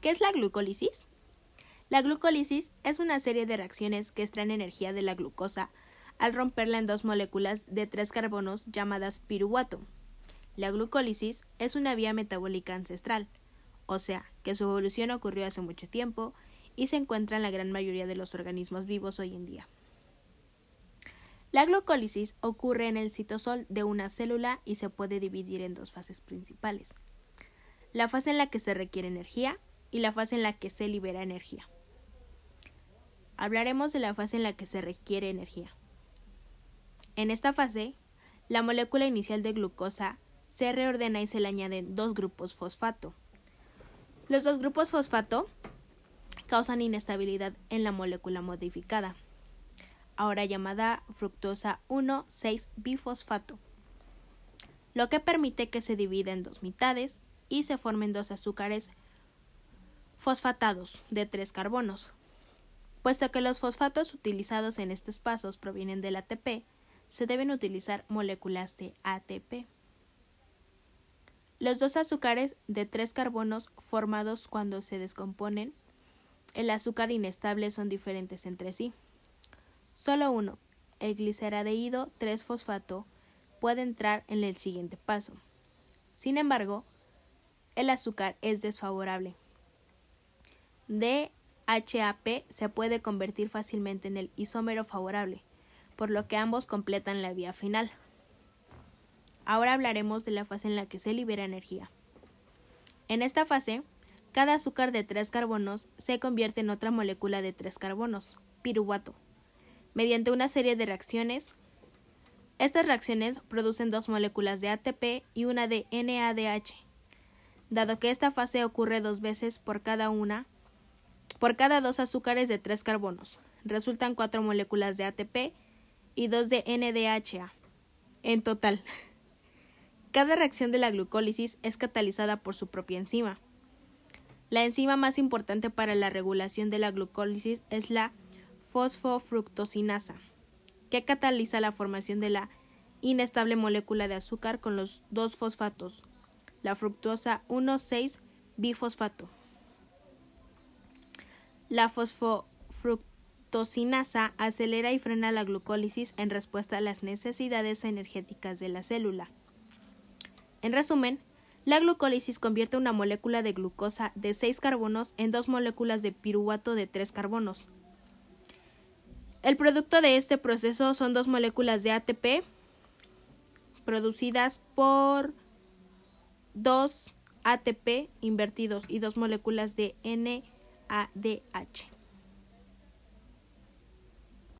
¿Qué es la glucólisis? La glucólisis es una serie de reacciones que extraen energía de la glucosa al romperla en dos moléculas de tres carbonos llamadas piruvato. La glucólisis es una vía metabólica ancestral, o sea, que su evolución ocurrió hace mucho tiempo y se encuentra en la gran mayoría de los organismos vivos hoy en día. La glucólisis ocurre en el citosol de una célula y se puede dividir en dos fases principales. La fase en la que se requiere energía y la fase en la que se libera energía. Hablaremos de la fase en la que se requiere energía. En esta fase, la molécula inicial de glucosa se reordena y se le añaden dos grupos fosfato. Los dos grupos fosfato causan inestabilidad en la molécula modificada ahora llamada fructosa 1,6-bifosfato, lo que permite que se divida en dos mitades y se formen dos azúcares fosfatados de tres carbonos. Puesto que los fosfatos utilizados en estos pasos provienen del ATP, se deben utilizar moléculas de ATP. Los dos azúcares de tres carbonos formados cuando se descomponen el azúcar inestable son diferentes entre sí. Solo uno, el gliceraldehído 3-fosfato, puede entrar en el siguiente paso. Sin embargo, el azúcar es desfavorable. DHAP se puede convertir fácilmente en el isómero favorable, por lo que ambos completan la vía final. Ahora hablaremos de la fase en la que se libera energía. En esta fase, cada azúcar de tres carbonos se convierte en otra molécula de tres carbonos, piruvato mediante una serie de reacciones. Estas reacciones producen dos moléculas de ATP y una de NADH. Dado que esta fase ocurre dos veces por cada una, por cada dos azúcares de tres carbonos, resultan cuatro moléculas de ATP y dos de NDHA. En total, cada reacción de la glucólisis es catalizada por su propia enzima. La enzima más importante para la regulación de la glucólisis es la fosfofructosinasa, que cataliza la formación de la inestable molécula de azúcar con los dos fosfatos, la fructosa 1,6-bifosfato. La fosfofructosinasa acelera y frena la glucólisis en respuesta a las necesidades energéticas de la célula. En resumen, la glucólisis convierte una molécula de glucosa de 6 carbonos en dos moléculas de piruvato de 3 carbonos. El producto de este proceso son dos moléculas de ATP producidas por dos ATP invertidos y dos moléculas de NADH.